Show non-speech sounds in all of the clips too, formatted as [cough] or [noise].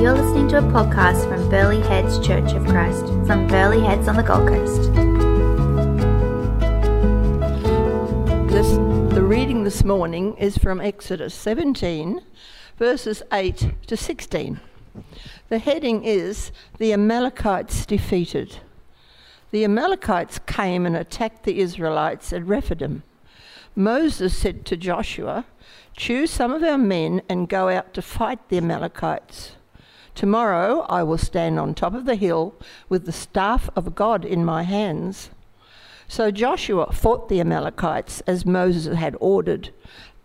You're listening to a podcast from Burleigh Heads Church of Christ from Burleigh Heads on the Gold Coast. This, the reading this morning is from Exodus 17, verses 8 to 16. The heading is The Amalekites Defeated. The Amalekites came and attacked the Israelites at Rephidim. Moses said to Joshua, Choose some of our men and go out to fight the Amalekites. Tomorrow I will stand on top of the hill with the staff of God in my hands. So Joshua fought the Amalekites as Moses had ordered,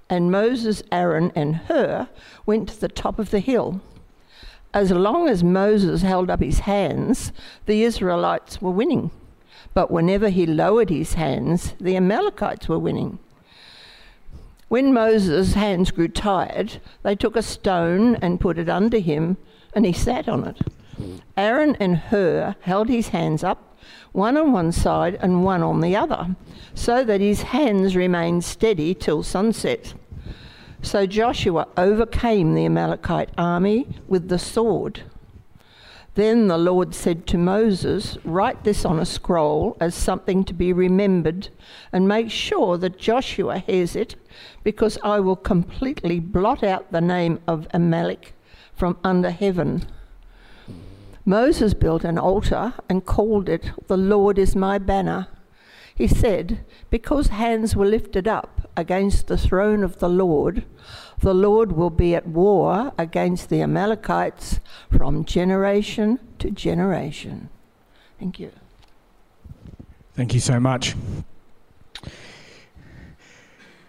and Moses, Aaron, and Hur went to the top of the hill. As long as Moses held up his hands, the Israelites were winning. But whenever he lowered his hands, the Amalekites were winning. When Moses' hands grew tired, they took a stone and put it under him, and he sat on it. Aaron and Hur held his hands up, one on one side and one on the other, so that his hands remained steady till sunset. So Joshua overcame the Amalekite army with the sword. Then the Lord said to Moses, Write this on a scroll as something to be remembered, and make sure that Joshua hears it, because I will completely blot out the name of Amalek from under heaven. Moses built an altar and called it, The Lord is my banner. He said, Because hands were lifted up against the throne of the Lord, the Lord will be at war against the Amalekites from generation to generation. Thank you. Thank you so much.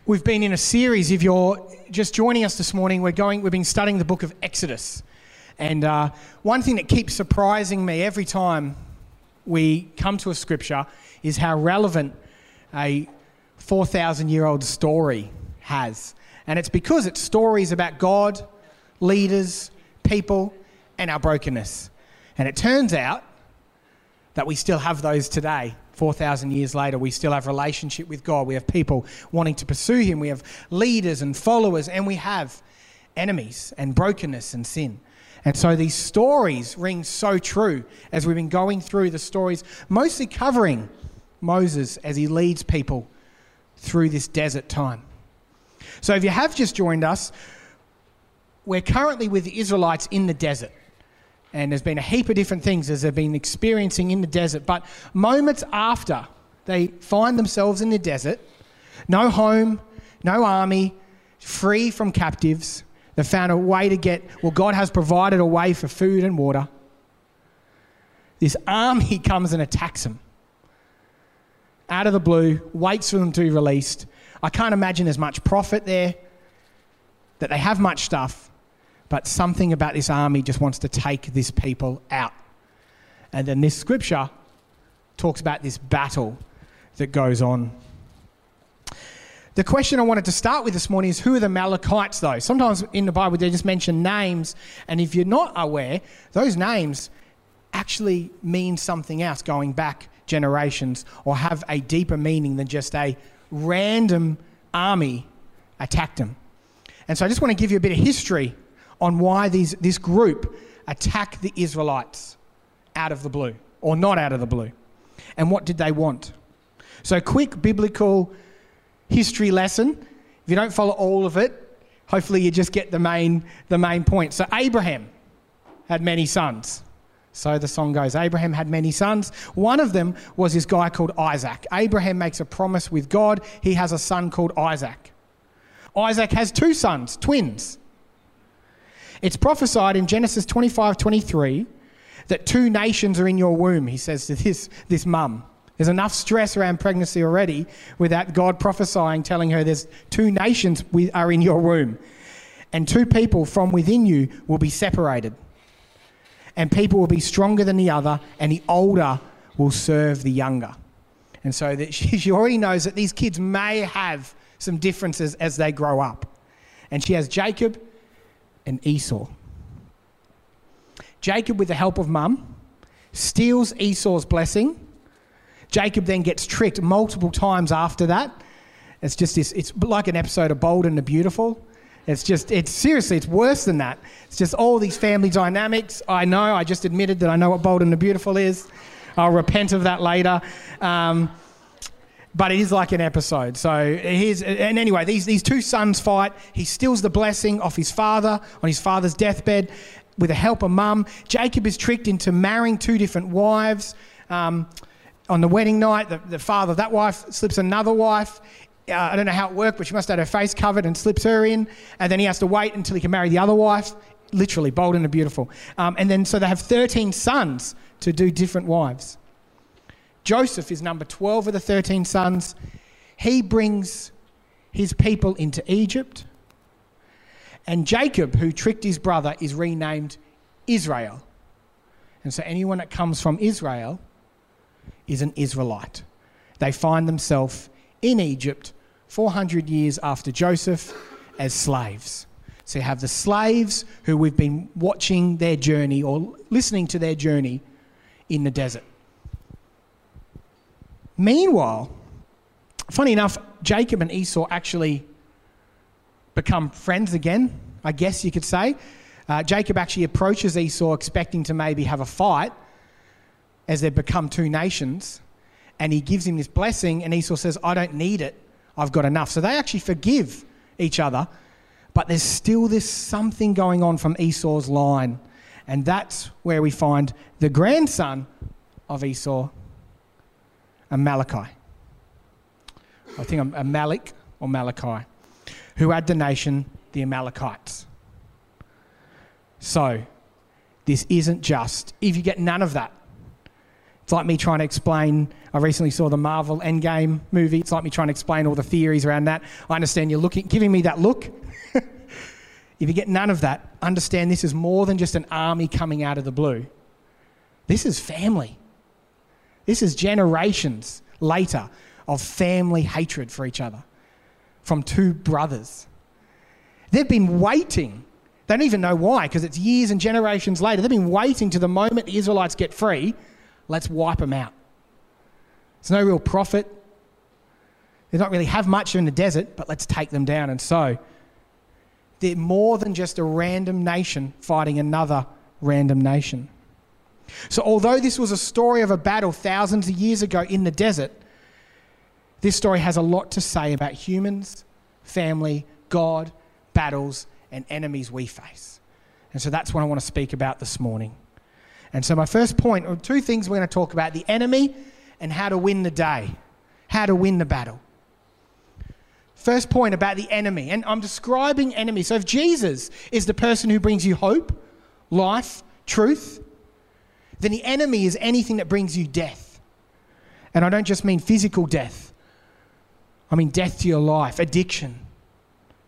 We've been in a series. If you're just joining us this morning, we're going. We've been studying the book of Exodus, and uh, one thing that keeps surprising me every time we come to a scripture is how relevant a four thousand year old story has, and it's because it's stories about God, leaders, people, and our brokenness. And it turns out that we still have those today. 4,000 years later, we still have relationship with God. We have people wanting to pursue Him. We have leaders and followers, and we have enemies and brokenness and sin. And so these stories ring so true as we've been going through the stories, mostly covering Moses as he leads people through this desert time. So if you have just joined us, we're currently with the Israelites in the desert and there's been a heap of different things as they've been experiencing in the desert. But moments after they find themselves in the desert, no home, no army, free from captives, they've found a way to get, well, God has provided a way for food and water. This army [laughs] comes and attacks them out of the blue, waits for them to be released. I can't imagine there's much profit there, that they have much stuff but something about this army just wants to take this people out. And then this scripture talks about this battle that goes on. The question I wanted to start with this morning is who are the Amalekites, though? Sometimes in the Bible they just mention names, and if you're not aware, those names actually mean something else going back generations or have a deeper meaning than just a random army attacked them. And so I just want to give you a bit of history on why these, this group attacked the Israelites out of the blue, or not out of the blue. And what did they want? So, quick biblical history lesson. If you don't follow all of it, hopefully you just get the main, the main point. So, Abraham had many sons. So the song goes Abraham had many sons. One of them was this guy called Isaac. Abraham makes a promise with God. He has a son called Isaac. Isaac has two sons, twins. It's prophesied in Genesis 25 23 that two nations are in your womb, he says to this, this mum. There's enough stress around pregnancy already without God prophesying, telling her there's two nations are in your womb. And two people from within you will be separated. And people will be stronger than the other, and the older will serve the younger. And so that [laughs] she, she already knows that these kids may have some differences as they grow up. And she has Jacob and Esau. Jacob, with the help of mum, steals Esau's blessing. Jacob then gets tricked multiple times after that. It's just this, it's like an episode of Bold and the Beautiful. It's just, it's seriously, it's worse than that. It's just all these family dynamics. I know, I just admitted that I know what Bold and the Beautiful is. I'll repent of that later. Um, but it is like an episode. So here's, and anyway, these, these two sons fight. He steals the blessing off his father on his father's deathbed with the help of mum. Jacob is tricked into marrying two different wives. Um, on the wedding night, the, the father of that wife slips another wife. Uh, I don't know how it worked, but she must have had her face covered and slips her in. And then he has to wait until he can marry the other wife. Literally, bold and beautiful. Um, and then so they have 13 sons to do different wives. Joseph is number 12 of the 13 sons. He brings his people into Egypt. And Jacob, who tricked his brother, is renamed Israel. And so anyone that comes from Israel is an Israelite. They find themselves in Egypt 400 years after Joseph as slaves. So you have the slaves who we've been watching their journey or listening to their journey in the desert. Meanwhile, funny enough, Jacob and Esau actually become friends again, I guess you could say. Uh, Jacob actually approaches Esau expecting to maybe have a fight as they've become two nations. And he gives him this blessing, and Esau says, I don't need it. I've got enough. So they actually forgive each other, but there's still this something going on from Esau's line. And that's where we find the grandson of Esau, Amaleki. I think I'm Amalek or Malachi, who had the nation the Amalekites. So, this isn't just, if you get none of that, it's like me trying to explain. I recently saw the Marvel Endgame movie. It's like me trying to explain all the theories around that. I understand you're looking, giving me that look. [laughs] if you get none of that, understand this is more than just an army coming out of the blue. This is family. This is generations later of family hatred for each other from two brothers. They've been waiting. They don't even know why, because it's years and generations later. They've been waiting to the moment the Israelites get free, let's wipe them out. There's no real profit. They don't really have much in the desert, but let's take them down. And so, they're more than just a random nation fighting another random nation. So, although this was a story of a battle thousands of years ago in the desert, this story has a lot to say about humans, family, God, battles, and enemies we face. And so that's what I want to speak about this morning. And so, my first point, or two things we're going to talk about the enemy and how to win the day, how to win the battle. First point about the enemy, and I'm describing enemy. So, if Jesus is the person who brings you hope, life, truth, then the enemy is anything that brings you death. And I don't just mean physical death, I mean death to your life, addiction,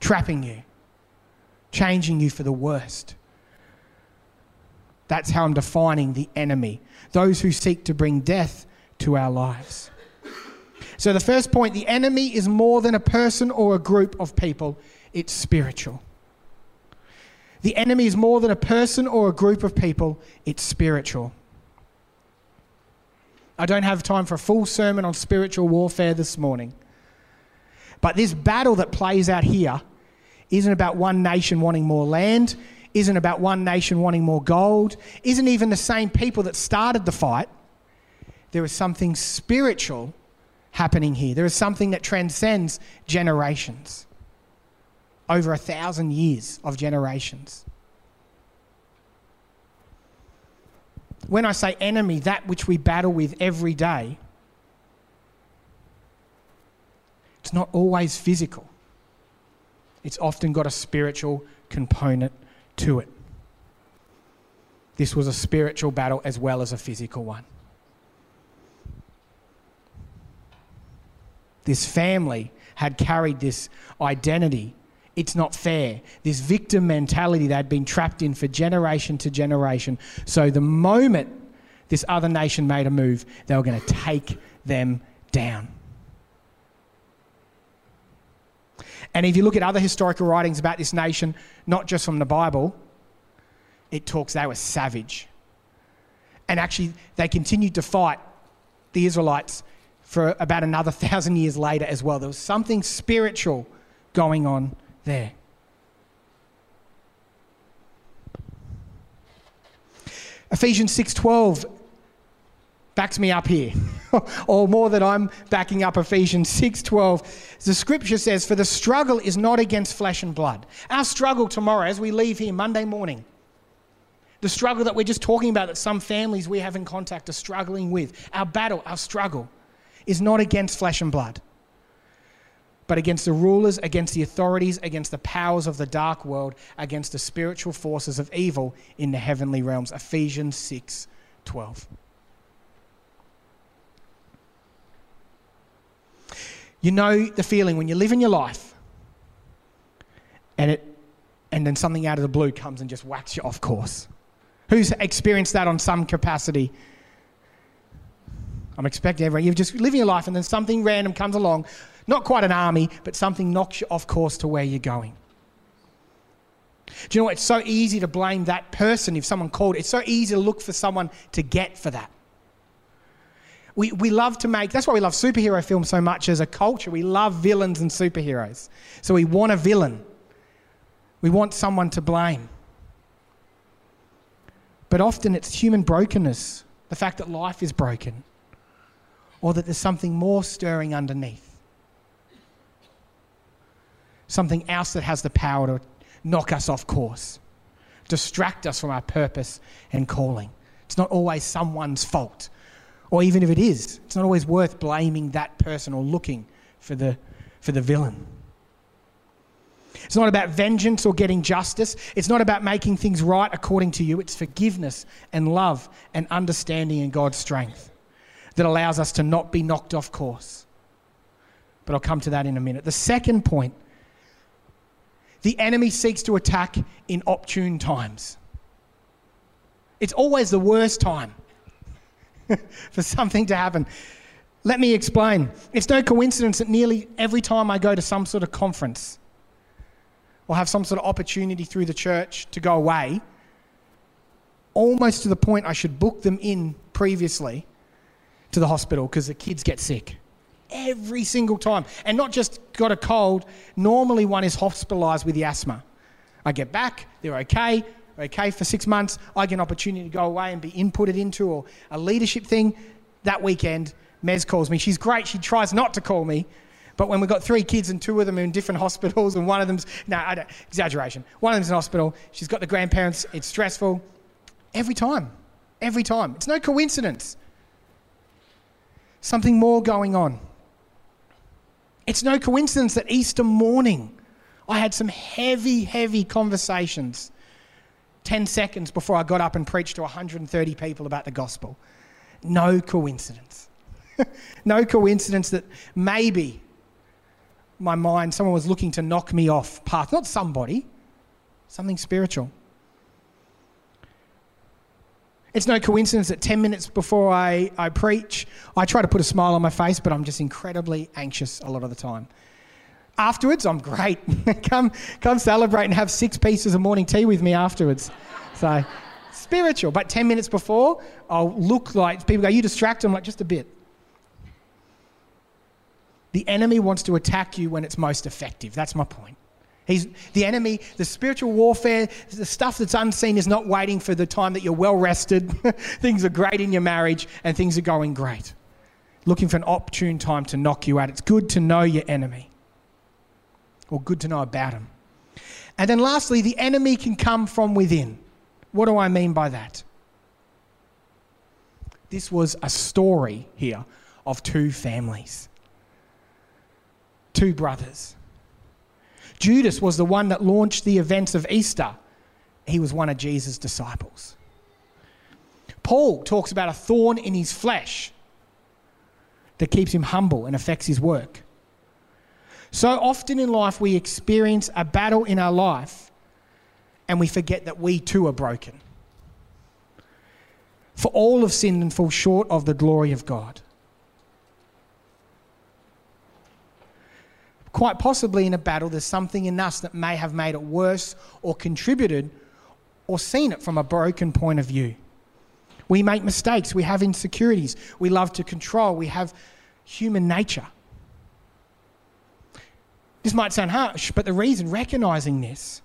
trapping you, changing you for the worst. That's how I'm defining the enemy those who seek to bring death to our lives. So, the first point the enemy is more than a person or a group of people, it's spiritual. The enemy is more than a person or a group of people, it's spiritual. I don't have time for a full sermon on spiritual warfare this morning. But this battle that plays out here isn't about one nation wanting more land, isn't about one nation wanting more gold, isn't even the same people that started the fight. There is something spiritual happening here. There is something that transcends generations over a thousand years of generations. When I say enemy, that which we battle with every day, it's not always physical. It's often got a spiritual component to it. This was a spiritual battle as well as a physical one. This family had carried this identity. It's not fair. This victim mentality they'd been trapped in for generation to generation. So the moment this other nation made a move, they were going to take them down. And if you look at other historical writings about this nation, not just from the Bible, it talks they were savage. And actually, they continued to fight the Israelites for about another [laughs] thousand years later as well. There was something spiritual going on there. Ephesians 6:12 backs me up here, [laughs] or more than I'm backing up Ephesians 6:12. The scripture says, "For the struggle is not against flesh and blood." Our struggle tomorrow, as we leave here Monday morning, the struggle that we're just talking about, that some families we have in contact are struggling with, our battle, our struggle, is not against flesh and blood but against the rulers, against the authorities, against the powers of the dark world, against the spiritual forces of evil in the heavenly realms. Ephesians 6:12. You know the feeling when you're living your life and it and then something out of the blue comes and just whacks you off course. Who's experienced that on some capacity? I'm expecting everyone. You're just living your life and then something random comes along, not quite an army, but something knocks you off course to where you're going. Do you know what? It's so easy to blame that person if someone called. It's so easy to look for someone to get for that we, we love to make, that's why we love superhero films so much as a culture. We love villains and superheroes. So we want a villain, we want someone to blame. But often it's human brokenness, the fact that life is broken, or that there's something more stirring underneath. Something else that has the power to knock us off course, distract us from our purpose and calling. It's not always someone's fault. Or even if it is, it's not always worth blaming that person or looking for the, for the villain. It's not about vengeance or getting justice. It's not about making things right according to you. It's forgiveness and love and understanding and God's strength that allows us to not be knocked off course. But I'll come to that in a minute. The second point the enemy seeks to attack in opportune times. It's always the worst time [laughs] for something to happen. Let me explain. It's no coincidence that nearly every time I go to some sort of conference or have some sort of opportunity through the church to go away, almost to the point I should book them in previously to the hospital because the kids get sick. Every single time. And not just got a cold, normally one is hospitalized with the asthma. I get back, they're okay, okay, for six months, I get an opportunity to go away and be inputted into or a leadership thing. That weekend, Mez calls me. She's great. She tries not to call me. But when we've got three kids and two of them are in different [laughs] hospitals and one of them's, no, I don't, exaggeration. One of them's in hospital. She's got the grandparents. It's stressful. Every time. Every time. It's no coincidence. Something more going on. It's no coincidence that Easter morning I had some heavy, heavy conversations 10 seconds before I got up and preached to 130 people about the gospel. No coincidence. [laughs] no coincidence that maybe my mind, someone was looking to knock me off path. Not somebody, something spiritual. It's no coincidence that 10 minutes before I, I preach, I try to put a smile on my face, but I'm just incredibly anxious a lot of the time. Afterwards, I'm great. [laughs] come, come celebrate and have six pieces of morning tea with me afterwards. So, spiritual. But 10 minutes before, I'll look like people go, You distracted? I'm like, Just a bit. The enemy wants to attack you when it's most effective. That's my point. He's, the enemy, the spiritual warfare, the stuff that's unseen is not waiting for the time that you're well rested, [laughs] things are great in your marriage, and things are going great. Looking for an opportune time to knock you out. It's good to know your enemy or good to know about him. And then lastly, the enemy can come from within. What do I mean by that? This was a story here of two families, two brothers. Judas was the one that launched the events of Easter. He was one of Jesus' disciples. Paul talks about a thorn in his flesh that keeps him humble and affects his work. So often in life, we experience a battle in our life and we forget that we too are broken. For all have sinned and fall short of the glory of God. Quite possibly in a battle, there's something in us that may have made it worse or contributed or seen it from a broken point of view. We make mistakes, we have insecurities, we love to control, we have human nature. This might sound harsh, but the reason recognizing this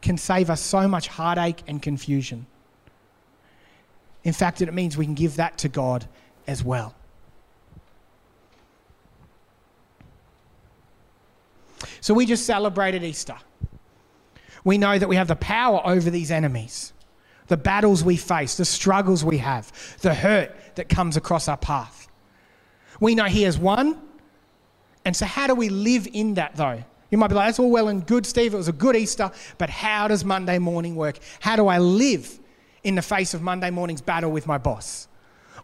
can save us so much heartache and confusion. In fact, it means we can give that to God as well. So we just celebrated Easter. We know that we have the power over these enemies, the battles we face, the struggles we have, the hurt that comes across our path. We know He has won. And so, how do we live in that though? You might be like, that's all well and good, Steve. It was a good Easter, but how does Monday morning work? How do I live in the face of Monday morning's battle with my boss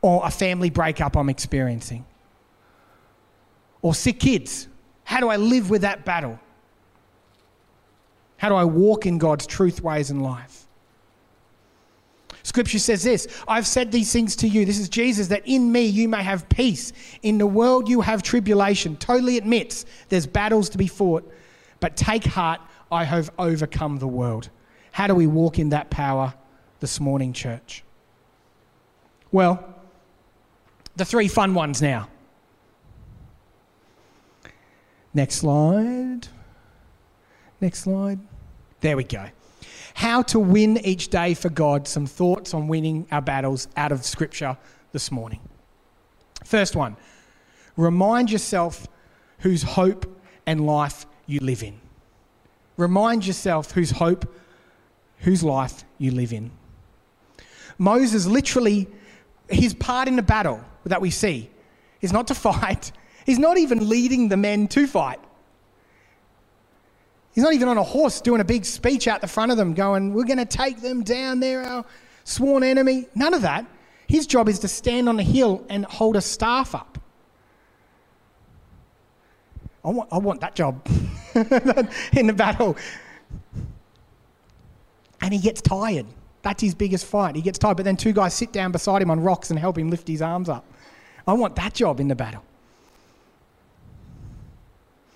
or a family breakup I'm experiencing? Or sick kids how do I live with that battle? How do I walk in God's truth, ways, and life? Scripture says this I've said these things to you. This is Jesus, that in me you may have peace. In the world you have tribulation. Totally admits there's battles to be fought, but take heart, I have overcome the world. How do we walk in that power this morning, church? Well, the three fun ones now. Next slide. Next slide. There we go. How to win each day for God. Some thoughts on winning our battles out of Scripture this morning. First one remind yourself whose hope and life you live in. Remind yourself whose hope, whose life you live in. Moses literally, his part in the battle that we see is not to [laughs] fight, He's not even leading the men to fight. He's not even on a horse doing a big speech out the front of them, going, We're going to take them down. They're our sworn enemy. None of that. His job is to stand on a hill and hold a staff up. I want, I want that job [laughs] in the battle. And he gets tired. That's his biggest fight. He gets tired, but then two guys sit down beside him on rocks and help him lift his arms up. I want that job in the battle.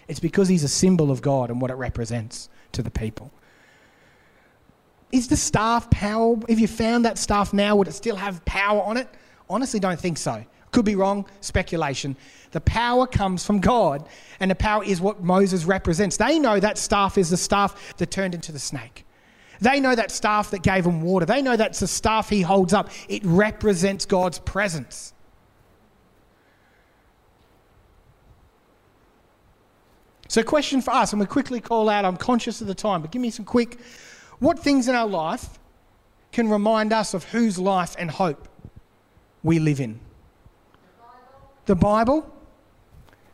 It's because he's a symbol of God and what it represents to the people. Is the staff power? If you found that staff now, would it still have power on it? Honestly, don't think so. Could be wrong, speculation. The power comes from God, and the power is what Moses represents. They know that staff is the staff that turned into the snake. They know that staff that gave them water. They know that's the staff he holds up. It represents God's presence. So, question for us, and we quickly call out, I'm conscious of the time, but give me some quick. What things in our life can remind us of whose life and hope we live in? The Bible.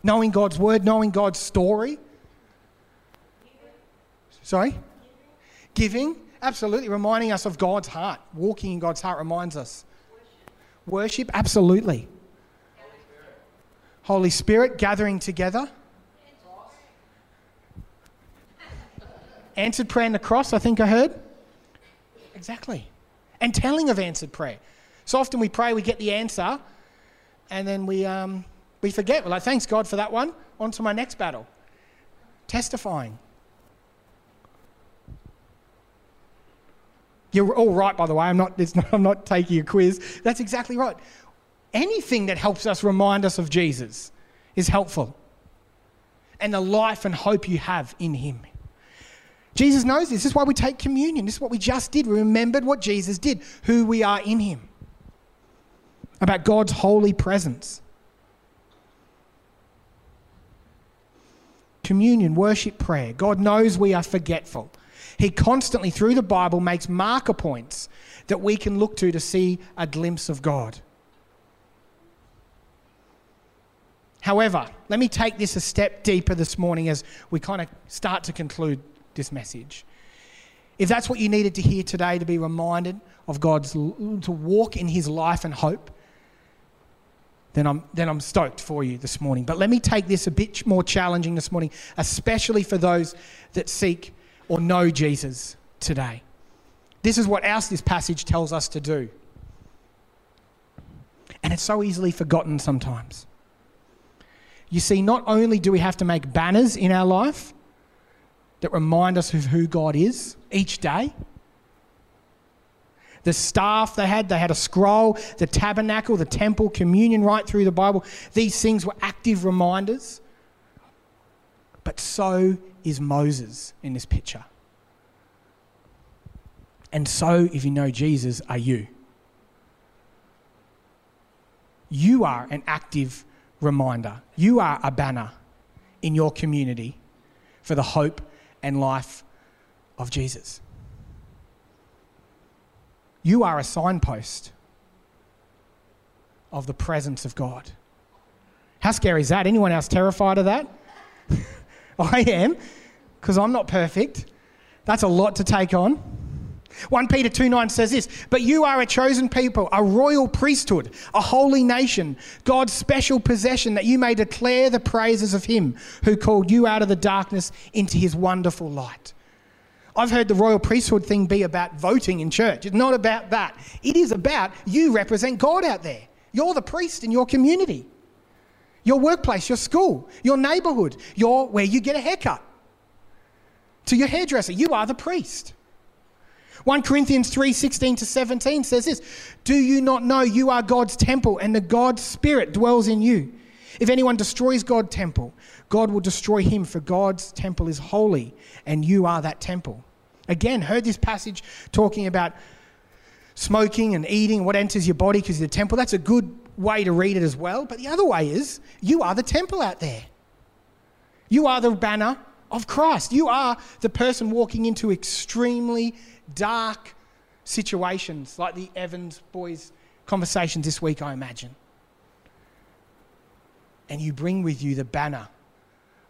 Knowing God's word, knowing God's story. Sorry? Giving. Giving. Absolutely. Reminding us of God's heart. Walking in God's heart reminds us. Worship. Worship. Absolutely. Holy Spirit. Holy Spirit gathering together. Answered prayer in the cross, I think I heard. Exactly. And telling of answered prayer. So often we pray, we get the answer, and then we, um, we forget. We're like, thanks God for that one. On to my next battle. Testifying. You're all right, by the way. I'm not, not, [laughs] I'm not taking a quiz. That's exactly right. Anything that helps us remind us of Jesus is helpful. And the life and hope you have in Him. Jesus knows this. This is why we take communion. This is what we just did. We remembered what Jesus did, who we are in Him, about God's holy presence. Communion, worship, prayer. God knows we are forgetful. He constantly, through the Bible, makes marker points that we can look to to see a glimpse of God. However, let me take this a step deeper this morning as we kind of start to conclude this message. If that's what you needed to hear today to be reminded of God's, to walk in His life and hope, then I'm, then I'm stoked for you this morning. But let me take this a bit more challenging this morning, especially for those that seek or know Jesus today. This is what else this passage tells us to do. And it's so easily forgotten sometimes. You see, not only do we have to make banners in our life, that remind us of who God is each day. The staff they had, they had a scroll, the tabernacle, the temple, communion right through the Bible. These things were active reminders. But so is Moses in this picture. And so, if you know Jesus, are you. you are an active reminder. You are a banner in your community for the hope and life of Jesus. You are a signpost of the presence of God. How scary is that? Anyone else terrified of that? [laughs] I am, because I'm not perfect. That's a lot to take on. 1 Peter 2 9 says this, but you are a chosen people, a royal priesthood, a holy nation, God's special possession, that you may declare the praises of him who called you out of the darkness into his wonderful light. I've heard the royal priesthood thing be about voting in church. It's not about that. It is about you represent God out there. You're the priest in your community, your workplace, your school, your neighborhood, your where you get a haircut. To your hairdresser, you are the priest. 1 Corinthians 3 16 to 17 says this Do you not know you are God's temple and the God's Spirit dwells in you? If anyone destroys God's temple, God will destroy him, for God's temple is holy and you are that temple. Again, heard this passage talking about smoking and eating, what enters your body because of the temple. That's a good way to read it as well. But the other way is you are the temple out there. You are the banner of Christ. You are the person walking into extremely dark situations like the Evans boys' conversations this week, I imagine. And you bring with you the banner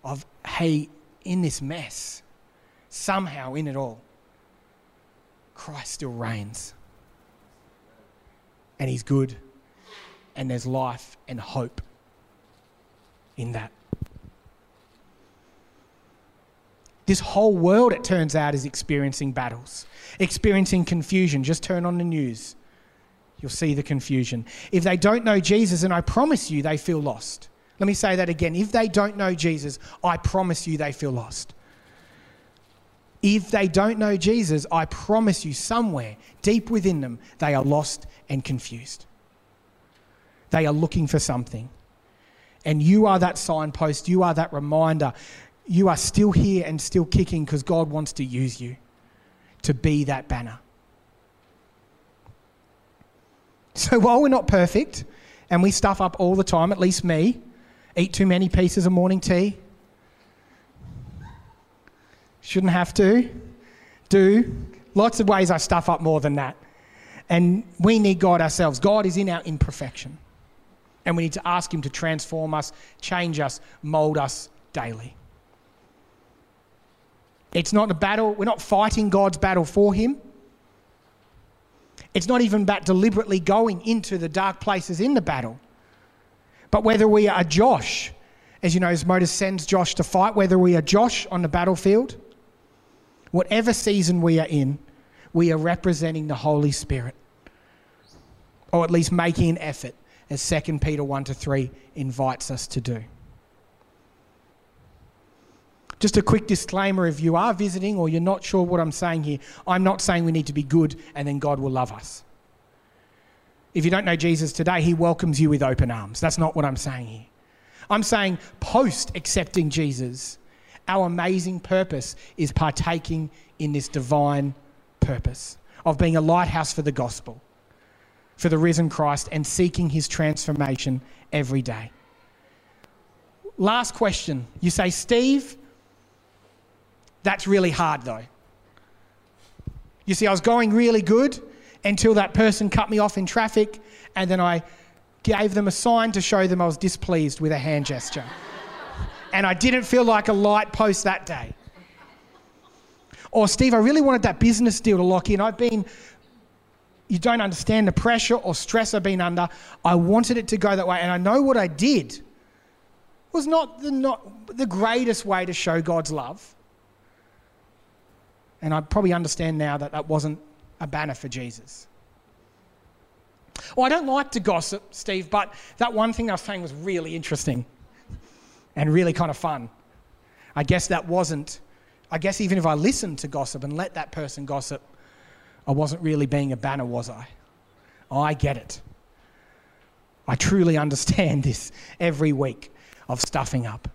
of, hey, in this mess, somehow in it all, Christ still reigns. And he's good. And there's life and hope in that. This whole world, it turns out, is experiencing battles, experiencing confusion. Just turn on the news. You'll see the confusion. If they don't know Jesus, and I promise you they feel lost. Let me say that again. If they don't know Jesus, I promise you they feel lost. If they don't know Jesus, I promise you somewhere deep within them, they are lost and confused. They are looking for something. And you are that signpost, you are that reminder you are still here and still kicking because God wants to use you to be that banner. So while we're not perfect and we stuff up all the time, at least me, eat too many pieces of morning tea, shouldn't have to, do, lots of ways I stuff up more than that. And we need God ourselves. God is in our imperfection. And we need to ask Him to transform us, change us, mold us daily. It's not a battle, we're not fighting God's battle for Him. It's not even about deliberately going into the dark places in the battle. But whether we are Josh, as you know, as Moses sends Josh to fight, whether we are Josh on the battlefield, whatever season we are in, we are representing the Holy Spirit. Or at least making an effort, as 2 Peter 1 to 3 invites us to do. Just a quick disclaimer if you are visiting or you're not sure what I'm saying here, I'm not saying we need to be good and then God will love us. If you don't know Jesus today, he welcomes you with open arms. That's not what I'm saying here. I'm saying post accepting Jesus, our amazing purpose is partaking in this divine purpose of being a lighthouse for the gospel, for the risen Christ, and seeking his transformation every day. Last question. You say, Steve, that's really hard though. You see, I was going really good until that person cut me off in traffic, and then I gave them a sign to show them I was displeased with a hand gesture. [laughs] and I didn't feel like a light post that day. Or, Steve, I really wanted that business deal to lock in. I've been, you don't understand the pressure or stress I've been under. I wanted it to go that way, and I know what I did was not the, not the greatest way to show God's love. And I probably understand now that that wasn't a banner for Jesus. Well, I don't like to gossip, Steve, but that one thing I was saying was really interesting and really kind of fun. I guess that wasn't, I guess even if I listened to gossip and let that person gossip, I wasn't really being a banner, was I? Oh, I get it. I truly [laughs] understand this every week of stuffing up.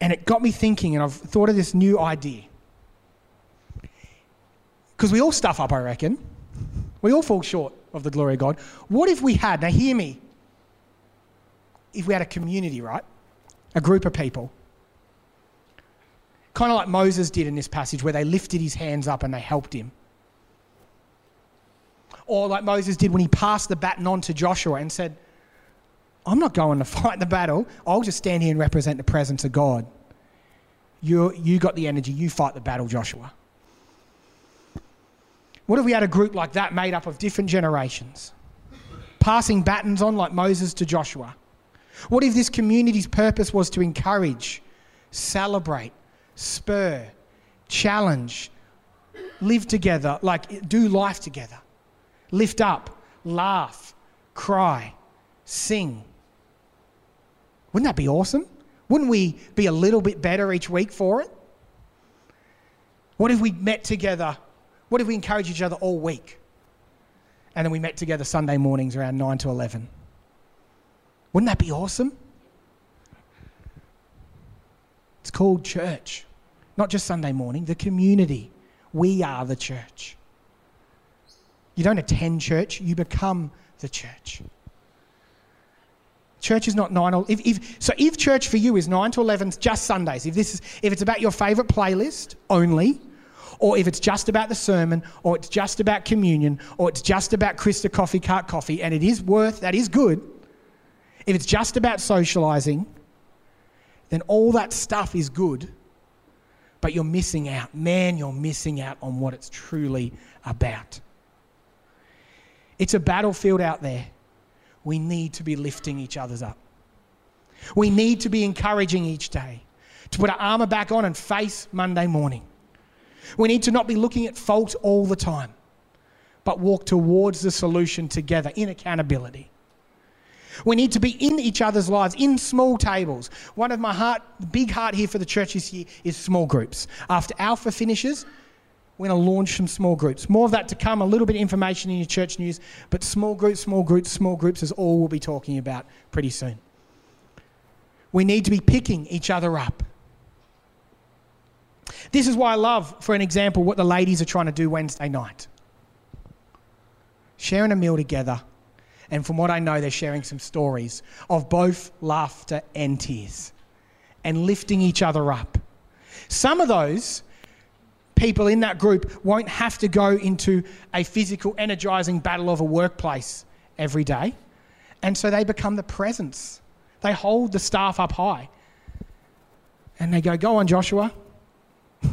And it got me thinking, and I've thought of this new idea. Because we all stuff up, I reckon. We all fall short of the glory of God. What if we had, now hear me, if we had a community, right? A group of people. Kind of like Moses did in this passage, where they lifted his hands up and they helped him. Or like Moses did when he passed the baton on to Joshua and said, I'm not going to [laughs] fight the battle. I'll just stand here and represent the presence of God. You, you got the energy. You fight the battle, Joshua. What if we had a group like that made up of different generations? Passing batons on like Moses to Joshua. What if this community's purpose was to encourage, celebrate, spur, challenge, live together, like do life together, lift up, laugh, cry, sing? Wouldn't that be awesome? Wouldn't we be a little bit better each week for it? What if we met together? What if we encouraged each other all week? And then we met together Sunday mornings around 9 to 11. Wouldn't that be awesome? It's called church. Not just Sunday morning, the community. We are the church. You don't attend church, you become the church. Church is not nine. If, if, so if church for you is nine to eleven, just Sundays. If this is, if it's about your favourite playlist only, or if it's just about the sermon, or it's just about communion, or it's just about Krista Coffee Cart Coffee, and it is worth that is good. If it's just about socialising, then all that stuff is good, but you're missing out. Man, you're missing out on what it's truly about. It's a battlefield out there we need to be lifting each other's up. We need to be encouraging each day to put our armor back on and face Monday morning. We need to not be looking at fault all the time, but walk towards the solution together in accountability. We need to be in each other's lives, in small tables. One of my heart, big heart here for the church this year is small groups. After Alpha finishes, we're going to launch some small groups. More of that to come, a little bit of information in your church news, but small groups, small groups, small groups is all we'll be talking about pretty soon. We need to be picking each other up. This is why I love, for an example, what the ladies are trying to do Wednesday night. Sharing a meal together, and from what I know, they're sharing some stories of both laughter and tears and lifting each other up. Some of those people in that group won't have to go into a physical, energizing battle of a workplace every day. And so they become the presence. They hold the staff up high. And they go, Go on, Joshua. [laughs]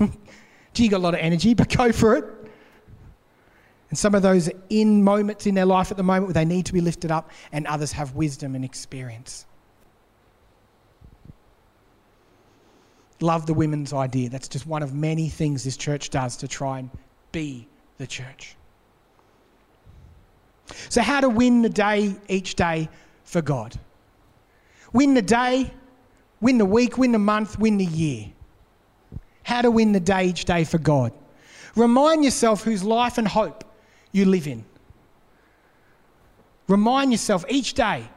Gee, you got a lot of energy, but go for it. And some of those in moments in their life at the moment where they need to be lifted up, and others have wisdom and experience. Love the women's idea. That's just one of many things this church does to try and be the church. So, how to win the day each day for God? Win the day, win the week, win the month, win the year. How to win the day each day for God. Remind yourself whose life and hope you live in. Remind yourself each day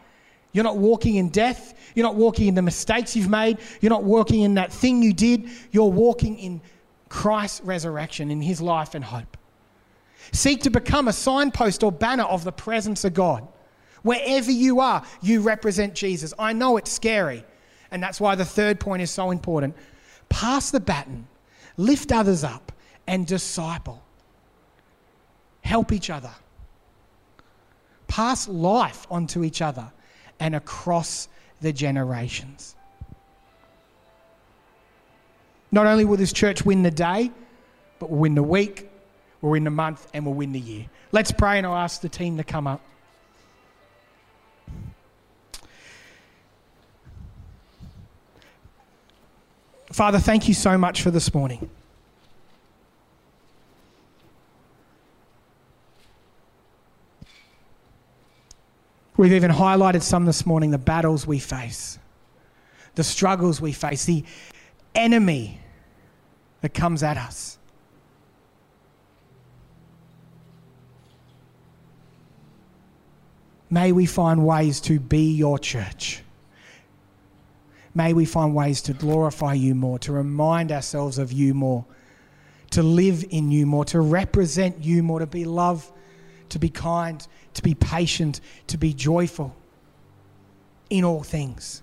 you're not walking in death. You're not walking in the mistakes you've made. You're not walking in that thing you did. You're walking in Christ's resurrection, in his life and hope. Seek to become a signpost or banner of the presence of God. Wherever you are, you represent Jesus. I know it's scary, and that's why the third point is so important. Pass the baton, lift others up, and disciple. Help each other. Pass life onto each other and across the generations. Not only will this church win the day, but we'll win the week, we'll win the month, and we'll win the year. Let's pray, and I'll ask the team to come up. Father, thank you so much for this morning. We've even highlighted some this morning the battles we face, the struggles we face, the enemy that comes at us. May we find ways to be your church. May we find ways to glorify you more, to remind ourselves of you more, to live in you more, to represent you more, to be love to be kind, to be patient, to be joyful in all things.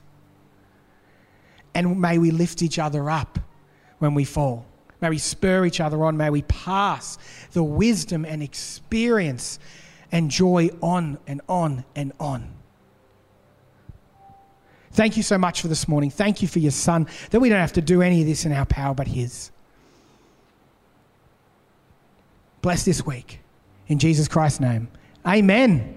And may we lift each other up when we fall. May we spur each other on. May we pass the wisdom and experience and joy on and on and on. Thank you so much for this morning. Thank you for your son, that we don't have to do any of this in our power but his. Bless this week. In Jesus Christ's name. Amen.